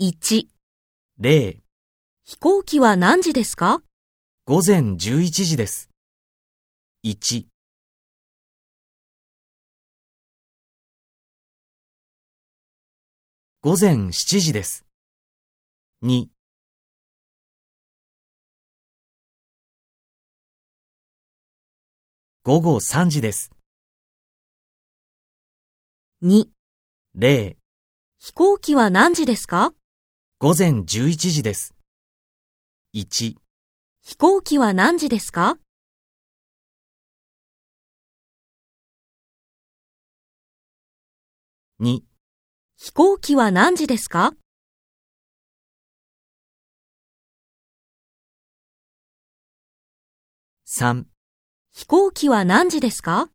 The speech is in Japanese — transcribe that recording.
1、0、飛行機は何時ですか？午前11時です。1、午前7時です。2、午後3時です。?2、0、飛行機は何時ですか？午前11時です。1、飛行機は何時ですか？2、飛行機は何時ですか？3飛行機は何時ですか？